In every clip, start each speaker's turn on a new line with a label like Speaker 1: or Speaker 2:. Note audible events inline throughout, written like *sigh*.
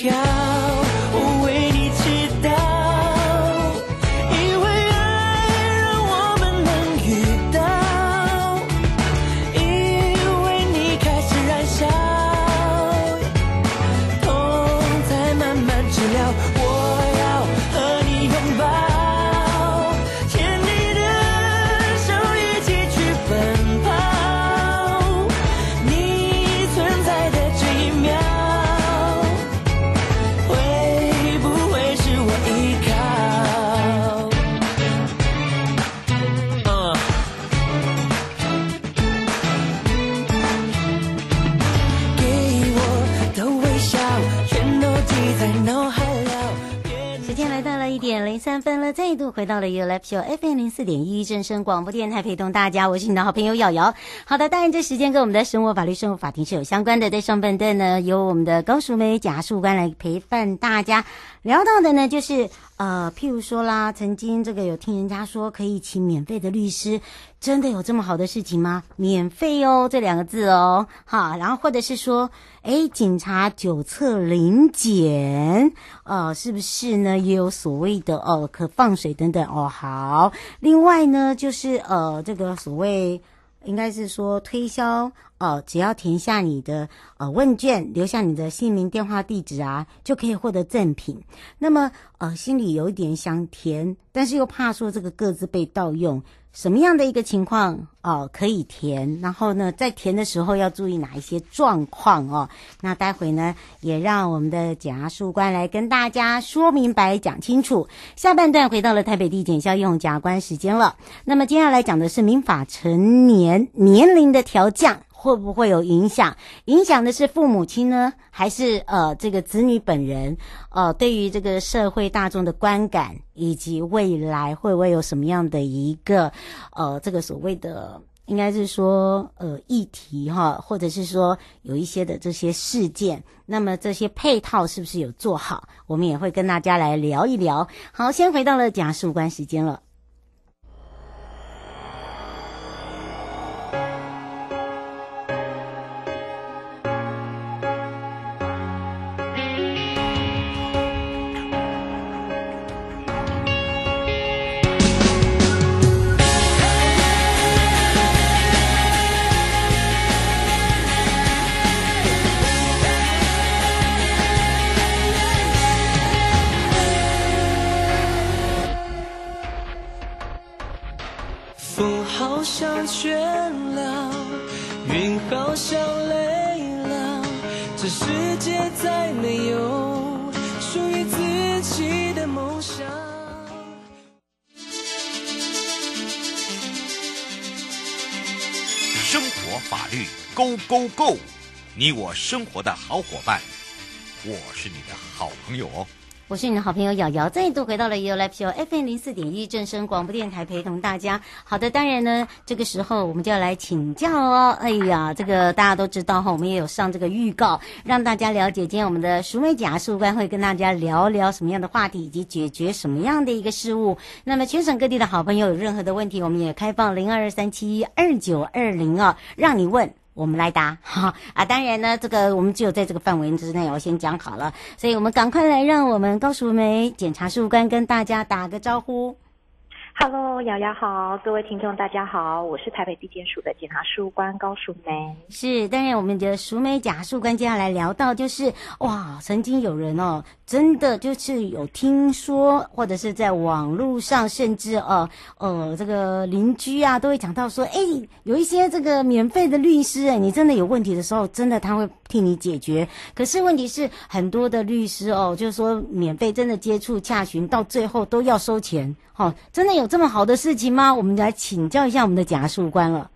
Speaker 1: Yeah.
Speaker 2: 分了再度回到了 You Live Show FM 零四点一正声广播电台，陪同大家，我是你的好朋友瑶瑶。好的，当然这时间跟我们的生活法律、生活法庭是有相关的。在上半段呢，由我们的高淑梅贾树官来陪伴大家聊到的呢，就是呃，譬如说啦，曾经这个有听人家说可以请免费的律师，真的有这么好的事情吗？免费哦，这两个字哦，好，然后或者是说。哎，警察九测临检，呃，是不是呢？也有所谓的哦，可放水等等哦。好，另外呢，就是呃，这个所谓应该是说推销哦、呃，只要填下你的呃问卷，留下你的姓名、电话、地址啊，就可以获得赠品。那么呃，心里有一点想填，但是又怕说这个各自被盗用。什么样的一个情况哦，可以填？然后呢，在填的时候要注意哪一些状况哦？那待会呢，也让我们的检察官来跟大家说明白、讲清楚。下半段回到了台北地检校用检察官时间了。那么接下来讲的是民法成年年龄的调降。会不会有影响？影响的是父母亲呢，还是呃这个子女本人？呃，对于这个社会大众的观感，以及未来会不会有什么样的一个呃这个所谓的，应该是说呃议题哈，或者是说有一些的这些事件，那么这些配套是不是有做好？我们也会跟大家来聊一聊。好，先回到了检察官时间了。
Speaker 1: Go Go，你我生活的好伙伴，我是你的好朋友哦。
Speaker 2: 我是你的好朋友瑶瑶，再度回到了 You Live Show FM 零四点一正声广播电台，陪同大家。好的，当然呢，这个时候我们就要来请教哦。哎呀，这个大家都知道哈，我们也有上这个预告，让大家了解今天我们的淑梅检察官会跟大家聊聊什么样的话题，以及解决什么样的一个事务。那么全省各地的好朋友有任何的问题，我们也开放零二三七二九二零啊，让你问。我们来答哈 *laughs* 啊！当然呢，这个我们只有在这个范围之内，我先讲好了，所以我们赶快来让我们高淑梅检察官跟大家打个招呼。
Speaker 3: Hello，瑶瑶好，各位听众大家好，我是台北地检署的检察事务官高淑梅。
Speaker 2: 是，当然我们的淑梅检察官接下来聊到就是，哇，曾经有人哦，真的就是有听说，或者是在网络上，甚至呃呃这个邻居啊，都会讲到说，哎，有一些这个免费的律师，哎，你真的有问题的时候，真的他会替你解决。可是问题是，很多的律师哦，就是说免费真的接触洽询，到最后都要收钱。好，真的有这么好的事情吗？我们来请教一下我们的贾树官了。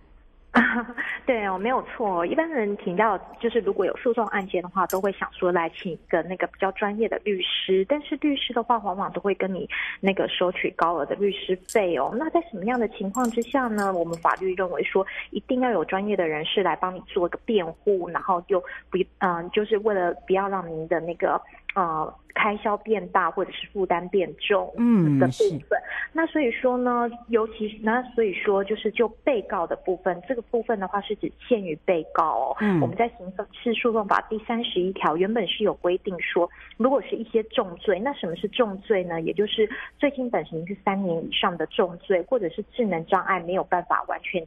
Speaker 2: *laughs*
Speaker 3: 对哦，没有错。一般人请到，就是如果有诉讼案件的话，都会想说来请一个那个比较专业的律师。但是律师的话，往往都会跟你那个收取高额的律师费哦。那在什么样的情况之下呢？我们法律认为说，一定要有专业的人士来帮你做个辩护，然后又不嗯、就是为了不要让您的那个呃。开销变大，或者是负担变重，嗯的部分。那所以说呢，尤其是那所以说，就是就被告的部分，这个部分的话是指限于被告哦。嗯，我们在刑事诉讼法第三十一条原本是有规定说，如果是一些重罪，那什么是重罪呢？也就是最轻本刑是三年以上的重罪，或者是智能障碍没有办法完全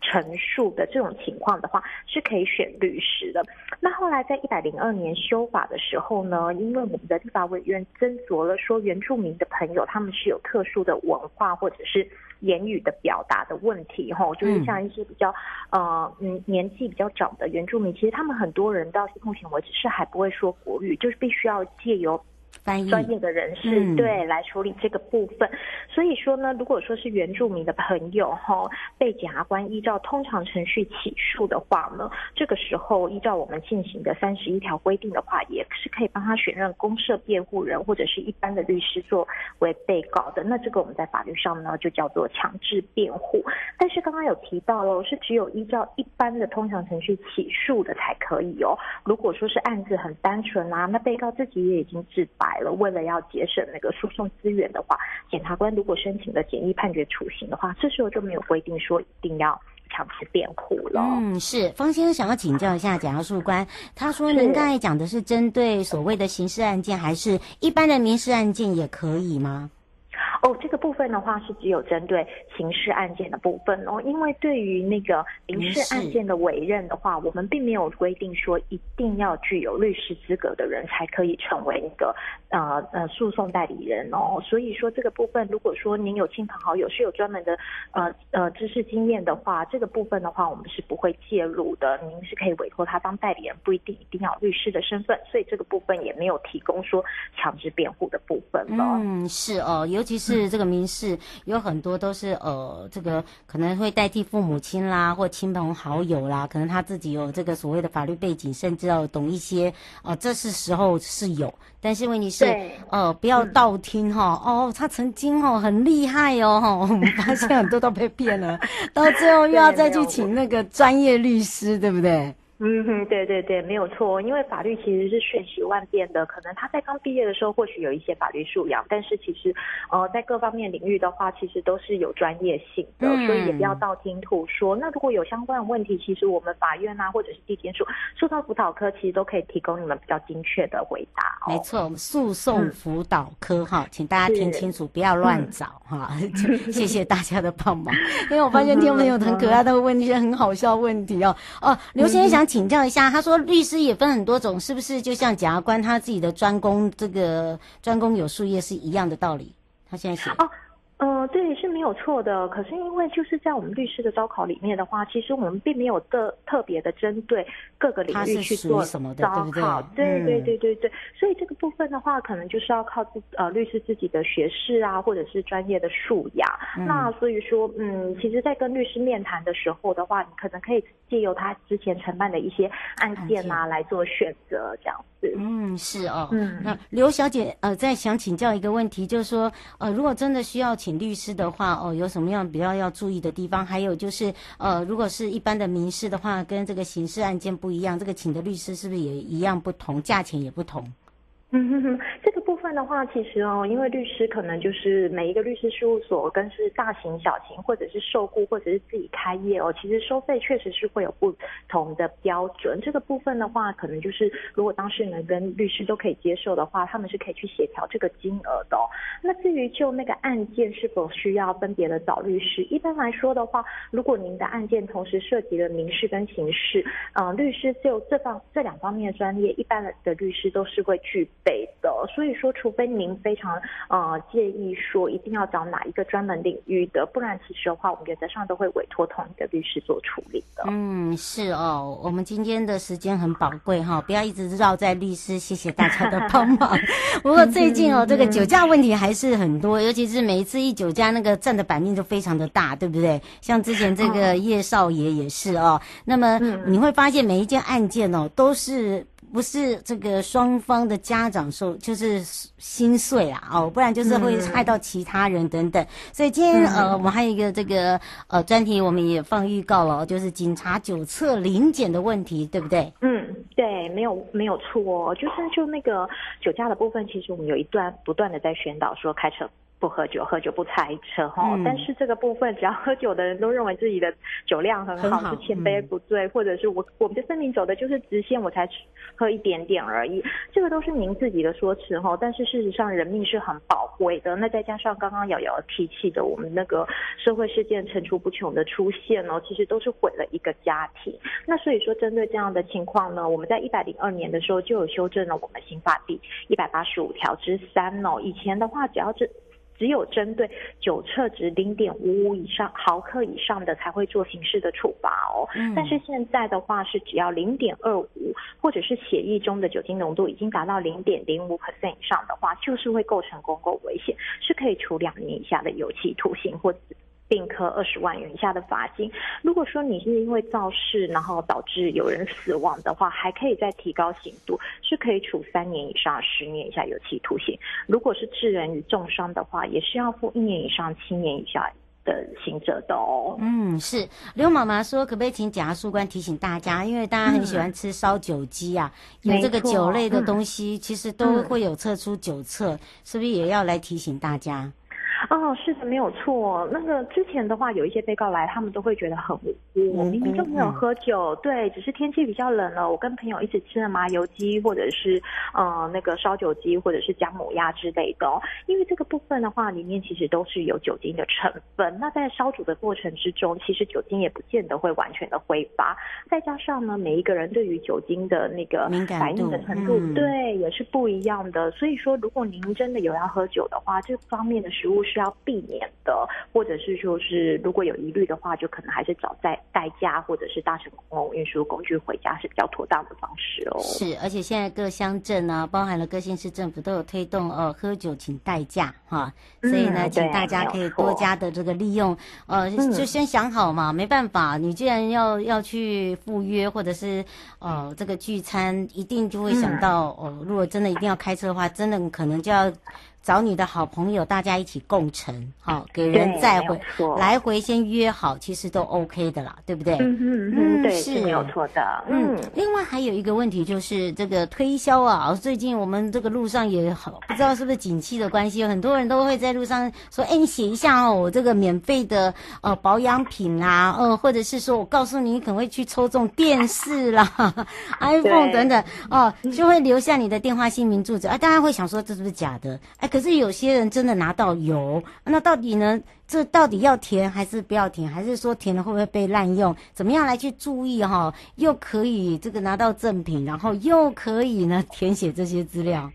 Speaker 3: 陈述的这种情况的话，是可以选律师的。那后来在一百零二年修法的时候呢，因为我们的立法委员斟酌了，说原住民的朋友他们是有特殊的文化或者是言语的表达的问题，吼，就是像一些比较呃嗯年纪比较长的原住民，其实他们很多人到目前为止是还不会说国语，就是必须要借由。专业的人士、嗯、对来处理这个部分，所以说呢，如果说是原住民的朋友哈，被检察官依照通常程序起诉的话呢，这个时候依照我们现行的三十一条规定的话，也是可以帮他选任公社辩护人或者是一般的律师作为被告的。那这个我们在法律上呢就叫做强制辩护。但是刚刚有提到喽，是只有依照一般的通常程序起诉的才可以哦。如果说是案子很单纯啊，那被告自己也已经自白。了，为了要节省那个诉讼资源的话，检察官如果申请了简易判决处刑的话，这时候就没有规定说一定要强制辩护了。
Speaker 2: 嗯，是方先生想要请教一下检察官，他说您刚才讲的是针对所谓的刑事案件，还是一般的民事案件也可以吗？
Speaker 3: 哦，这个部分的话是只有针对刑事案件的部分哦，因为对于那个民事案件的委任的话，我们并没有规定说一定要具有律师资格的人才可以成为一个呃呃诉讼代理人哦。所以说这个部分，如果说您有亲朋好友是有专门的呃呃知识经验的话，这个部分的话我们是不会介入的。您是可以委托他当代理人，不一定一定要律师的身份。所以这个部分也没有提供说强制辩护的部分了。
Speaker 2: 嗯，是哦，尤其是。是这个民事有很多都是呃，这个可能会代替父母亲啦，或亲朋好友啦，可能他自己有这个所谓的法律背景，甚至要懂一些哦、呃，这是时候是有，但是问题是呃，不要道听哈、嗯，哦，他曾经哦很厉害哦，我们发现很多都被骗了，*laughs* 到最后又要再去请那个专业律师，对不对？
Speaker 3: 嗯哼，对对对，没有错。因为法律其实是瞬息万变的，可能他在刚毕业的时候或许有一些法律素养，但是其实，呃，在各方面领域的话，其实都是有专业性的，嗯、所以也不要道听途说。那如果有相关的问题，其实我们法院啊，或者是地检署诉讼辅导科，其实都可以提供你们比较精确的回答、哦。
Speaker 2: 没错，诉讼辅导科哈、嗯，请大家听清楚，不要乱找哈、嗯。*laughs* 谢谢大家的帮忙，*laughs* 因为我发现听众朋友很 *laughs* 可爱，的问一些很好笑问题哦。哦，刘先生想。请教一下，他说律师也分很多种，是不是就像检察官他自己的专攻这个专攻有术业是一样的道理？他现在写。
Speaker 3: 呃，对，是没有错的。可是因为就是在我们律师的招考里面的话，其实我们并没有特特别的针对各个领域去做招考。对对对对对。所以这个部分的话，可能就是要靠自呃律师自己的学识啊，或者是专业的素养。嗯。那所以说，嗯，其实，在跟律师面谈的时候的话，你可能可以借由他之前承办的一些案件啊来做选择，这样子。
Speaker 2: 嗯，是哦。嗯。那刘小姐呃，再想请教一个问题，就是说呃，如果真的需要。请律师的话，哦，有什么样比较要注意的地方？还有就是，呃，如果是一般的民事的话，跟这个刑事案件不一样，这个请的律师是不是也一样不同，价钱也不同？
Speaker 3: 嗯哼哼，分。的话，其实哦，因为律师可能就是每一个律师事务所跟是大型、小型，或者是受雇，或者是自己开业哦，其实收费确实是会有不同的标准。这个部分的话，可能就是如果当事人跟律师都可以接受的话，他们是可以去协调这个金额的。那至于就那个案件是否需要分别的找律师，一般来说的话，如果您的案件同时涉及了民事跟刑事，嗯、呃，律师就这方这两方面的专业，一般的律师都是会具备的。所以说，除非您非常呃介意说一定要找哪一个专门领域的，不然其实的话，我们原则上都会委托同一个律师做处理的。
Speaker 2: 嗯，是哦，我们今天的时间很宝贵哈，不要一直绕在律师，谢谢大家的帮忙。*laughs* 不过最近哦，这个酒驾问题还是很多，尤其是每一次一酒驾，那个占的版面就非常的大，对不对？像之前这个叶少爷也是哦。那么你会发现每一件案件哦，都是。不是这个双方的家长受就是心碎啊，哦，不然就是会害到其他人等等。嗯、所以今天呃，我们还有一个这个呃专题，我们也放预告了，就是警察酒测临检的问题，对不对？
Speaker 3: 嗯，对，没有没有错哦，就是就那个酒驾的部分，其实我们有一段不断的在宣导说开车。不喝酒，喝酒不开车哈。嗯、但是这个部分，只要喝酒的人都认为自己的酒量很好，很好是千杯不醉，嗯、或者是我我们的生命走的就是直线，我才喝一点点而已。这个都是您自己的说辞哈。但是事实上，人命是很宝贵的。那再加上刚刚瑶瑶提起的，我们那个社会事件层出不穷的出现哦，其实都是毁了一个家庭。那所以说，针对这样的情况呢，我们在一百零二年的时候就有修正了我们刑法第一百八十五条之三哦。以前的话，只要这只有针对酒测值零点五五以上毫克以上的才会做刑事的处罚哦。嗯。但是现在的话是只要零点二五或者是血液中的酒精浓度已经达到零点零五 percent 以上的话，就是会构成公共危险，是可以处两年以下的有期徒刑或。并科二十万元以下的罚金。如果说你是因为肇事，然后导致有人死亡的话，还可以再提高刑度，是可以处三年以上十年以下有期徒刑。如果是致人于重伤的话，也是要负一年以上七年以下的刑责的哦。
Speaker 2: 嗯，是刘妈妈说，可不可以请检察事官提醒大家，因为大家很喜欢吃烧酒鸡啊，嗯、有这个酒类的东西，嗯、其实都会有测出酒测，嗯、是不是也要来提醒大家？
Speaker 3: 哦，是的，没有错。那个之前的话，有一些被告来，他们都会觉得很无辜。我明明就没有喝酒，对，只是天气比较冷了，我跟朋友一起吃了麻油鸡，或者是呃那个烧酒鸡，或者是姜母鸭之类的。因为这个部分的话，里面其实都是有酒精的成分。那在烧煮的过程之中，其实酒精也不见得会完全的挥发。再加上呢，每一个人对于酒精的那个反应的程度，嗯、对，也是不一样的。所以说，如果您真的有要喝酒的话，这方面的食物是。是要避免的，或者是说是如果有疑虑的话，就可能还是找代代驾或者是搭乘公共运输工具回家是比较妥当的方式哦。
Speaker 2: 是，而且现在各乡镇呢，包含了各县市政府都有推动呃喝酒请代驾哈，所以呢，嗯、请大家可以多加的这个利用，呃，就先想好嘛，没办法，你既然要要去赴约或者是呃这个聚餐，一定就会想到哦、呃，如果真的一定要开车的话，真的可能就要。找你的好朋友，大家一起共乘，好，给人再回，来回先约好，其实都 OK 的啦，对不对？
Speaker 3: 嗯嗯嗯，对，是没有错的。
Speaker 2: 嗯，另外还有一个问题就是这个推销啊，最近我们这个路上也好，不知道是不是景气的关系，有很多人都会在路上说，哎，你写一下哦，我这个免费的呃保养品啊，呃，或者是说我告诉你，你可能会去抽中电视啦、*laughs* *laughs* iPhone 等等哦，就会留下你的电话、姓名、住址啊，大家会想说这是不是假的？哎。可是有些人真的拿到有，那到底呢？这到底要填还是不要填？还是说填了会不会被滥用？怎么样来去注意哈？又可以这个拿到赠品，然后又可以呢填写这些资料。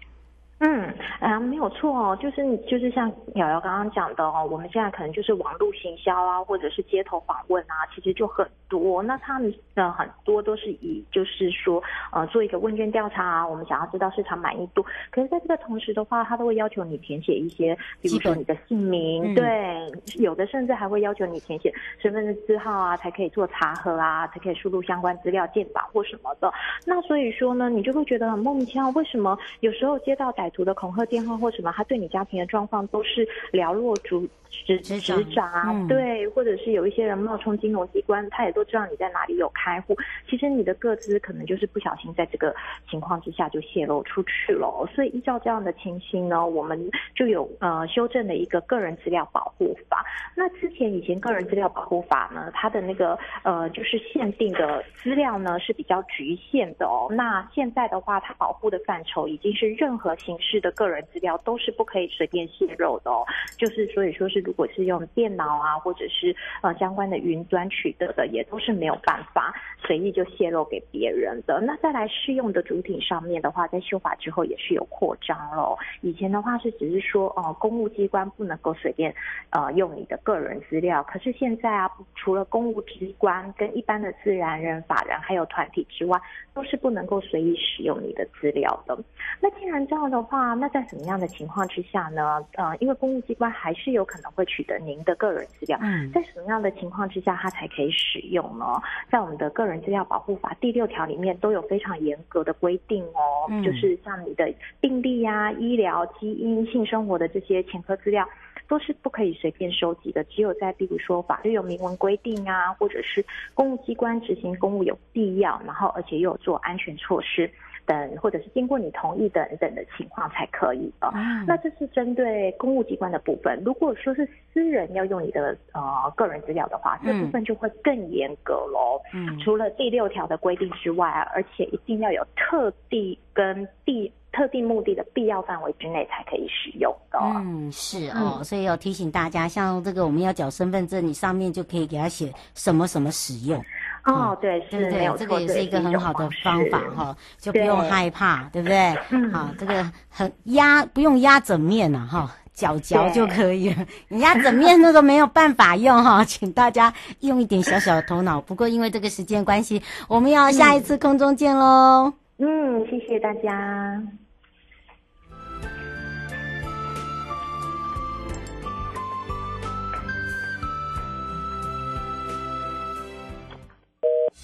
Speaker 3: 嗯，啊，没有错哦，就是就是像瑶瑶刚刚讲的哦，我们现在可能就是网络行销啊，或者是街头访问啊，其实就很多。那他们的很多都是以就是说，呃，做一个问卷调查啊，我们想要知道市场满意度。可是在这个同时的话，他都会要求你填写一些，比如说你的姓名，对，嗯、有的甚至还会要求你填写身份证字号啊，才可以做查核啊，才可以输入相关资料建档或什么的。那所以说呢，你就会觉得很莫名其妙，为什么有时候接到歹图的恐吓电话或什么，他对你家庭的状况都是寥若指指指掌啊，嗯、对，或者是有一些人冒充金融机关，他也都知道你在哪里有开户。其实你的个资可能就是不小心在这个情况之下就泄露出去了。所以依照这样的情形呢，我们就有呃修正的一个个人资料保护法。那之前以前个人资料保护法呢，它的那个呃就是限定的资料呢是比较局限的哦。那现在的话，它保护的范畴已经是任何形式的个人资料都是不可以随便泄露的哦。就是所以说是如果是用电脑啊，或者是呃相关的云端取得的，也都是没有办法随意就泄露给别人的。那再来适用的主体上面的话，在修法之后也是有扩张喽。以前的话是只是说呃公务机关不能够随便呃用你的个人资料，可是现在啊，除了公务机关跟一般的自然人、法人还有团体之外，都是不能够随意使用你的资料的。那既然这样的话，那在什么样的情况之下呢？呃，因为公务机关还是有可能会取得您的个人资料，嗯，在什么样的情况之下，它才可以使用呢？在我们的个人资料保护法第六条里面都有非常严格的规定哦，嗯，就是像你的病历呀、医疗、基因、性生活的这些前科资料。都是不可以随便收集的，只有在比如说法律有明文规定啊，或者是公务机关执行公务有必要，然后而且又有做安全措施。等，或者是经过你同意等等的情况才可以哦。嗯、那这是针对公务机关的部分。如果说是私人要用你的呃个人资料的话，这部分就会更严格喽。嗯，除了第六条的规定之外啊，而且一定要有特地跟地。特定目的的必要范围之内才可以使用的。
Speaker 2: 嗯，是哦，嗯、所以要提醒大家，像这个我们要缴身份证，你上面就可以给他写什么什么使用。
Speaker 3: 哦，对，是对，对，
Speaker 2: 这个也是一个很好的方法哈，就不用害怕，对，对不对？嗯，好，这个很压不用压整面呐，哈，缴缴就可以了。*laughs* 你压整面那个没有办法用哈，请大家用一点小小的头脑。不过因为这个时间关系，我们要下一次空中见喽。
Speaker 3: 嗯，谢谢大家。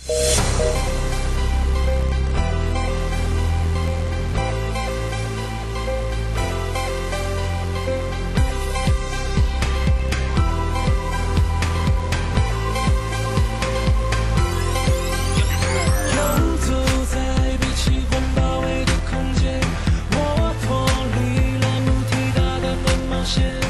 Speaker 3: 游
Speaker 1: 走在被起风包围的空间，我脱离了母体，大胆奔冒险。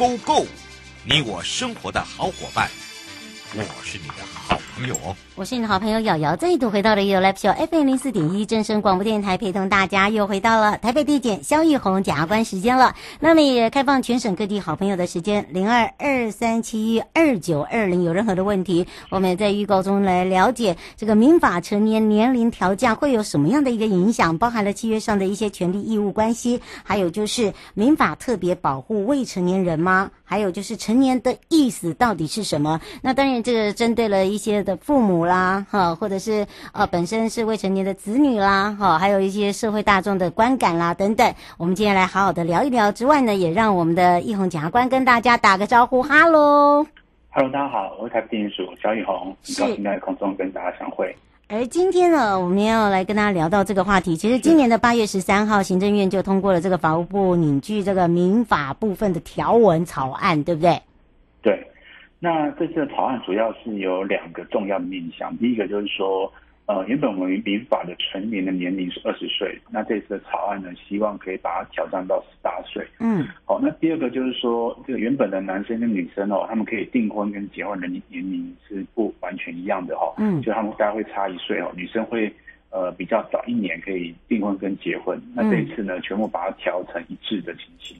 Speaker 1: Go Go，你我生活的好伙伴，我是你的好朋友哦。
Speaker 2: 我是你的好朋友瑶瑶，再度回到了 You Live Show FM 零四点一正声广播电台，陪同大家又回到了台北地检萧玉红检察官时间了。那么也开放全省各地好朋友的时间零二二三七二九二零，有任何的问题，我们也在预告中来了解这个民法成年年龄调降会有什么样的一个影响，包含了契约上的一些权利义务关系，还有就是民法特别保护未成年人吗？还有就是成年的意思到底是什么？那当然这个针对了一些的父母啦，哈，或者是呃本身是未成年的子女啦，哈，还有一些社会大众的观感啦等等，我们今天来好好的聊一聊之外呢，也让我们的易宏检察官跟大家打个招呼，哈喽，
Speaker 4: 哈喽，大家好，我是台北地检署萧奕弘，很高兴在空中跟大家相会。
Speaker 2: 而今天呢，我们要来跟大家聊到这个话题。其实今年的八月十三号，行政院就通过了这个法务部拟具这个民法部分的条文草案，对不对？
Speaker 4: 对。那这次的草案主要是有两个重要的面向，第一个就是说，呃，原本我们民法的成年的年龄是二十岁，那这次的草案呢，希望可以把它调降到十八岁。嗯，好，那第二个就是说，这个原本的男生跟女生哦，他们可以订婚跟结婚的年龄是不完全一样的哈。嗯，就他们大概会差一岁哦，女生会呃比较早一年可以订婚跟结婚，那这一次呢，全部把它调成一致的情形。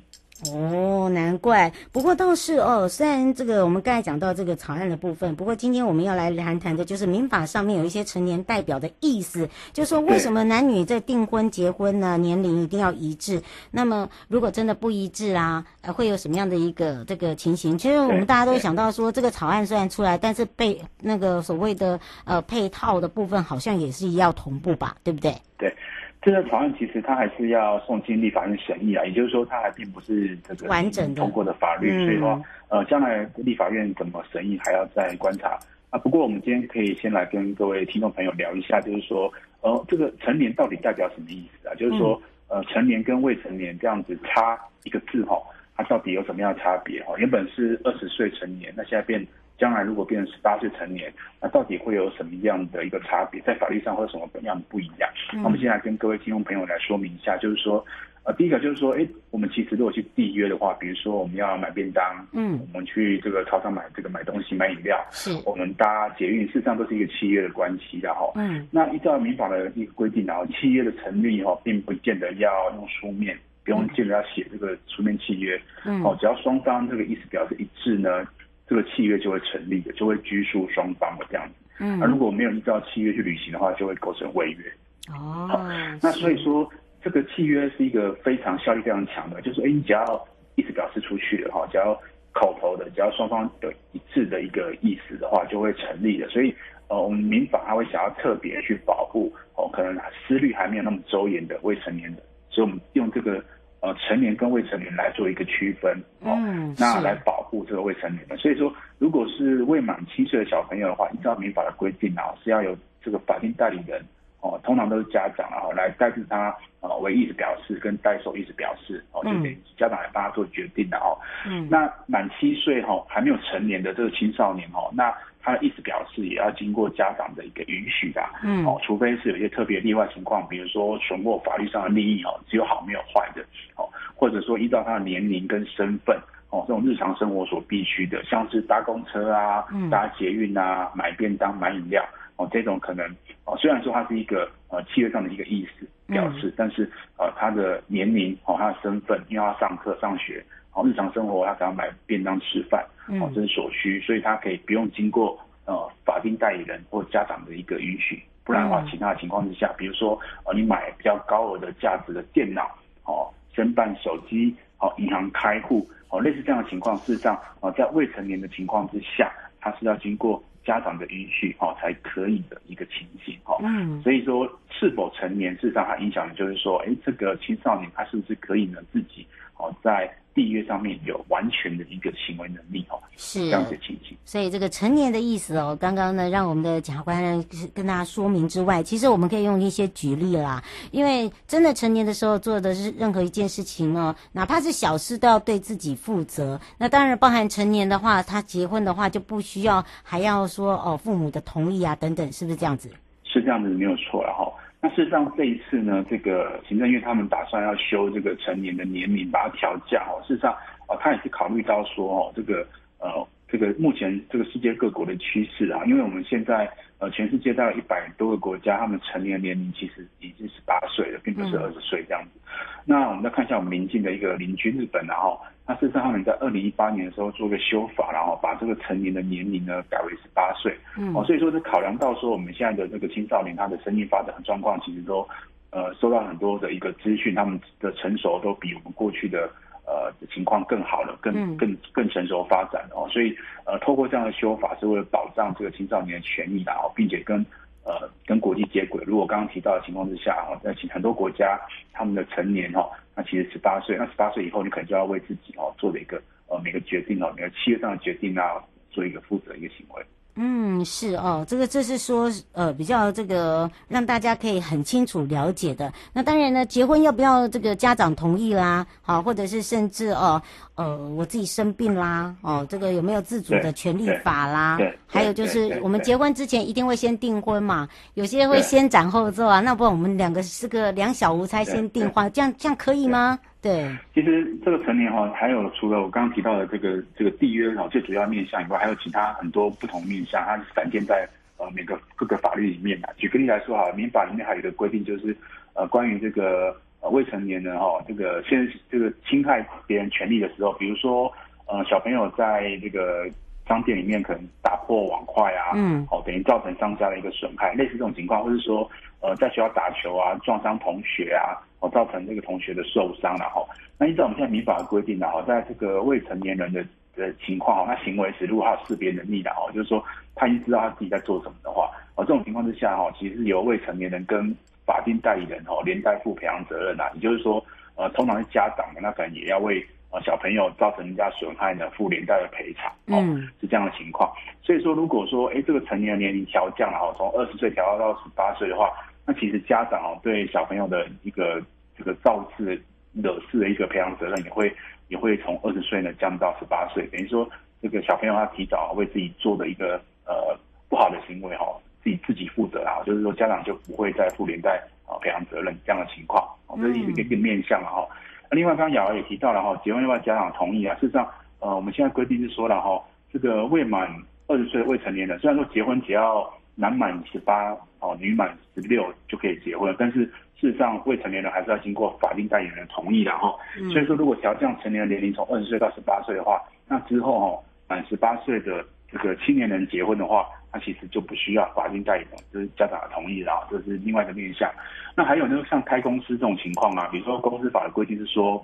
Speaker 2: 哦，难怪。不过倒是哦，虽然这个我们刚才讲到这个草案的部分，不过今天我们要来谈谈的就是民法上面有一些成年代表的意思，就是说为什么男女在订婚结婚呢年龄一定要一致？那么如果真的不一致啊，呃，会有什么样的一个这个情形？其实我们大家都想到说，这个草案虽然出来，但是被那个所谓的呃配套的部分好像也是要同步吧，对不对？
Speaker 4: 对。这个草案其实它还是要送进立法院审议啊，也就是说它还并不是这个
Speaker 2: 完整的
Speaker 4: 通过的法律，嗯、所以说呃将来立法院怎么审议还要再观察啊。不过我们今天可以先来跟各位听众朋友聊一下，就是说呃这个成年到底代表什么意思啊？就是说呃成年跟未成年这样子差一个字哈，它到底有什么样的差别哈？原本是二十岁成年，那现在变。将来如果变成十八岁成年，那到底会有什么样的一个差别？在法律上会有什么样的不一样？那我们现在跟各位听众朋友来说明一下，就是说，呃，第一个就是说，哎，我们其实如果去缔约的话，比如说我们要买便当，嗯，我们去这个超商买这个买东西、买饮料，是，我们搭捷运，事实上都是一个契约的关系，然后，嗯，那依照民法的一个规定，然后契约的成立哈，并不见得要用书面，不用见得要写这个书面契约，嗯，哦，只要双方这个意思表示一致呢。这个契约就会成立的，就会拘束双方的这样子。嗯，而如果没有依照契约去履行的话，就会构成违约。哦，好，那所以说这个契约是一个非常效力非常强的，就是哎，你只要意思表示出去的哈，只要口头的，只要双方有一致的一个意思的话，就会成立的。所以呃，我们民法还会想要特别去保护哦，可能思虑还没有那么周延的未成年人，所以我们用这个。呃，成年跟未成年来做一个区分，哦，嗯、那来保护这个未成年的。所以说，如果是未满七岁的小朋友的话，依照民法的规定啊，是要有这个法定代理人，哦，通常都是家长啊，来代替他，呃，为意思表示跟代收意思表示，哦，就给家长来帮他做决定的哦。嗯，那满七岁哈，还没有成年的这个青少年哦，那。他的意思表示也要经过家长的一个允许的，嗯，哦，除非是有一些特别例外情况，比如说存过法律上的利益哦，只有好没有坏的，哦，或者说依照他的年龄跟身份，哦，这种日常生活所必须的，像是搭公车啊、搭捷运啊、买便当、买饮料，哦，这种可能，哦，虽然说它是一个呃契约上的一个意思表示，但是呃他的年龄哦，他的身份，因为他上课上学。好，日常生活他想要买便当吃饭，哦，这是所需，所以他可以不用经过呃法定代理人或家长的一个允许，不然的话，其他的情况之下，比如说呃你买比较高额的价值的电脑，哦，申办手机，哦，银行开户，哦，类似这样的情况，事实上，呃，在未成年的情况之下，他是要经过家长的允许，哦，才可以的一个情形，哦，嗯，所以说是否成年，事实上它影响的就是说，哎，这个青少年他是不是可以呢自己，哦，在缔约上面有完全的一个行为能力哦，是这样子的情形。
Speaker 2: 所以这个成年的意思哦，刚刚呢让我们的检察官呢跟大家说明之外，其实我们可以用一些举例啦。因为真的成年的时候做的是任何一件事情哦，哪怕是小事都要对自己负责。那当然包含成年的话，他结婚的话就不需要还要说哦父母的同意啊等等，是不是这样子？
Speaker 4: 是这样子，没有错了哈。那事实上，这一次呢，这个行政院他们打算要修这个成年的年龄，把它调降哦。事实上，哦，他也是考虑到说，哦，这个呃，这个目前这个世界各国的趋势啊，因为我们现在呃，全世界大概一百多个国家，他们成年年龄其实已经十八岁了，并不是二十岁这样子。嗯、那我们再看一下我们邻近的一个邻居日本，然后。那事实上，他们在二零一八年的时候做个修法，然后把这个成年的年龄呢改为十八岁。嗯，哦，所以说是考量到说我们现在的这个青少年他的生命发展的状况，其实都呃收到很多的一个资讯，他们的成熟都比我们过去的呃情况更好了，更更更成熟发展哦。所以呃，透过这样的修法是为了保障这个青少年的权益的哦，并且跟。呃，跟国际接轨。如果刚刚提到的情况之下，哈，在很多国家，他们的成年哈，那其实十八岁，那十八岁以后，你可能就要为自己哦做的一个呃每个决定哦，每个契约上的决定啊，做一个负责一个行为。
Speaker 2: 嗯，是哦，这个这是说呃比较这个让大家可以很清楚了解的。那当然呢，结婚要不要这个家长同意啦？好，或者是甚至哦呃我自己生病啦，哦这个有没有自主的权利法啦？对，还有就是我们结婚之前一定会先订婚嘛，有些人会先斩后奏啊。那不然我们两个是个两小无猜先订婚，这样这样可以吗？对，
Speaker 4: 其实这个成年哈，还有除了我刚刚提到的这个这个缔约哈最主要面向以外，还有其他很多不同面向，它是散见在呃每个各个法律里面的。举个例来说哈，民法里面还有一个规定，就是呃关于这个呃未成年人哈、哦，这个现这个侵害别人权利的时候，比如说呃小朋友在这个商店里面可能打破碗筷啊，嗯，哦等于造成商家的一个损害，类似这种情况，或者说呃在学校打球啊撞伤同学啊，哦造成这个同学的受伤了哈，那依照我们现在民法的规定呢，哈，在这个未成年人的的情况哈，那行为时如果他有识别能力的哦，就是说他已经知道他自己在做什么的话，哦，这种情况之下哈，其实是由未成年人跟法定代理人哦连带负赔偿责任呐，也就是说，呃，通常是家长的那可能也要为呃小朋友造成人家损害呢负连带的赔偿，哦，是这样的情况。所以说，如果说哎这个成年的年龄调降了哈，从二十岁调到到十八岁的话，那其实家长哦对小朋友的一个这个肇事惹事的一个培养责任也会。也会从二十岁呢降到十八岁，等于说这个小朋友他提早为自己做的一个呃不好的行为哈，自己自己负责啊，就是说家长就不会再负连带啊培养责任这样的情况，这是一个一个面向了哈。那另外刚刚瑶瑶也提到了哈，结婚要不要家长同意啊？事实上，呃，我们现在规定是说了哈，这个未满二十岁的未成年人，虽然说结婚只要男满十八哦，女满十六就可以结婚，但是。事实上，未成年人还是要经过法定代理人同意的哈。所以说，如果调降成年人年龄从二十岁到十八岁的话，那之后哈满十八岁的这个青年人结婚的话，那其实就不需要法定代理人，就是家长的同意了啊。这是另外一个面向。那还有呢，像开公司这种情况啊，比如说公司法的规定是说，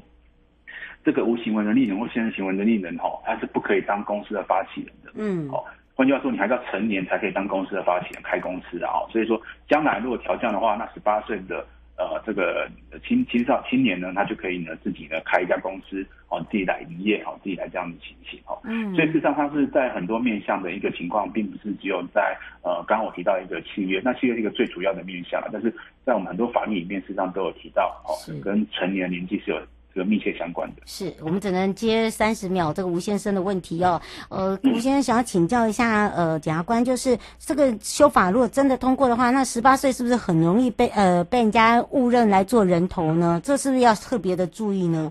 Speaker 4: 这个无行为能力人或现任行为能力人哈，他是不可以当公司的发起人的。嗯。好。换句话说，你还是要成年才可以当公司的发起人开公司的啊。所以说，将来如果调降的话，那十八岁的。呃，这个青青少青年呢，他就可以呢自己呢开一家公司，哦，自己来营业，哦，自己来这样的情形，哦，嗯，所以事实上它是在很多面向的一个情况，并不是只有在呃，刚刚我提到一个契约，那契约是一个最主要的面向，但是在我们很多法律里面，事实上都有提到，哦，跟成年年纪是有。这个密切相关的，
Speaker 2: 是我们只能接三十秒这个吴先生的问题哦。呃，吴先生想要请教一下，呃，检察官，就是这个修法如果真的通过的话，那十八岁是不是很容易被呃被人家误认来做人头呢？这是不是要特别的注意呢？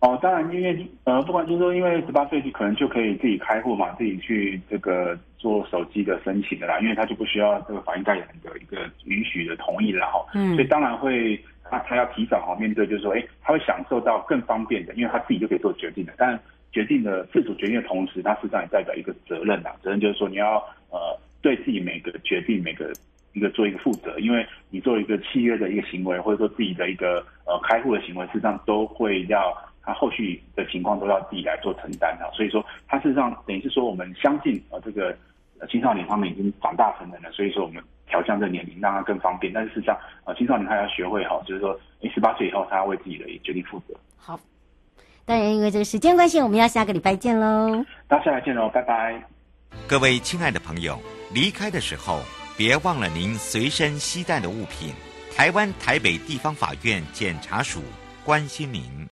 Speaker 4: 哦，当然，因为呃，不管就是说，因为十八岁就可能就可以自己开户嘛，自己去这个做手机的申请的啦，因为他就不需要这个法定代理人的一个允许的同意了哈。嗯，所以当然会。他他要提早哈面对，就是说，哎，他会享受到更方便的，因为他自己就可以做决定的。但决定的自主决定的同时，他实际上也代表一个责任呐。责任就是说，你要呃对自己每个决定每个一个做一个负责，因为你做一个契约的一个行为，或者说自己的一个呃开户的行为，实际上都会要他后续的情况都要自己来做承担的。所以说，他事实上等于是说，我们相信呃这个青少年他们已经长大成人了，所以说我们。调降这个年龄，让他更方便。但是事实上，啊，青少年他要学会哈，就是说，你十八岁以后，他要为自己的决定负责。
Speaker 2: 好，当然，因为这个时间关系，我们要下个礼拜见喽。
Speaker 4: 大家下来见喽，拜拜。
Speaker 1: 各位亲爱的朋友，离开的时候别忘了您随身携带的物品。台湾台北地方法院检察署关心您。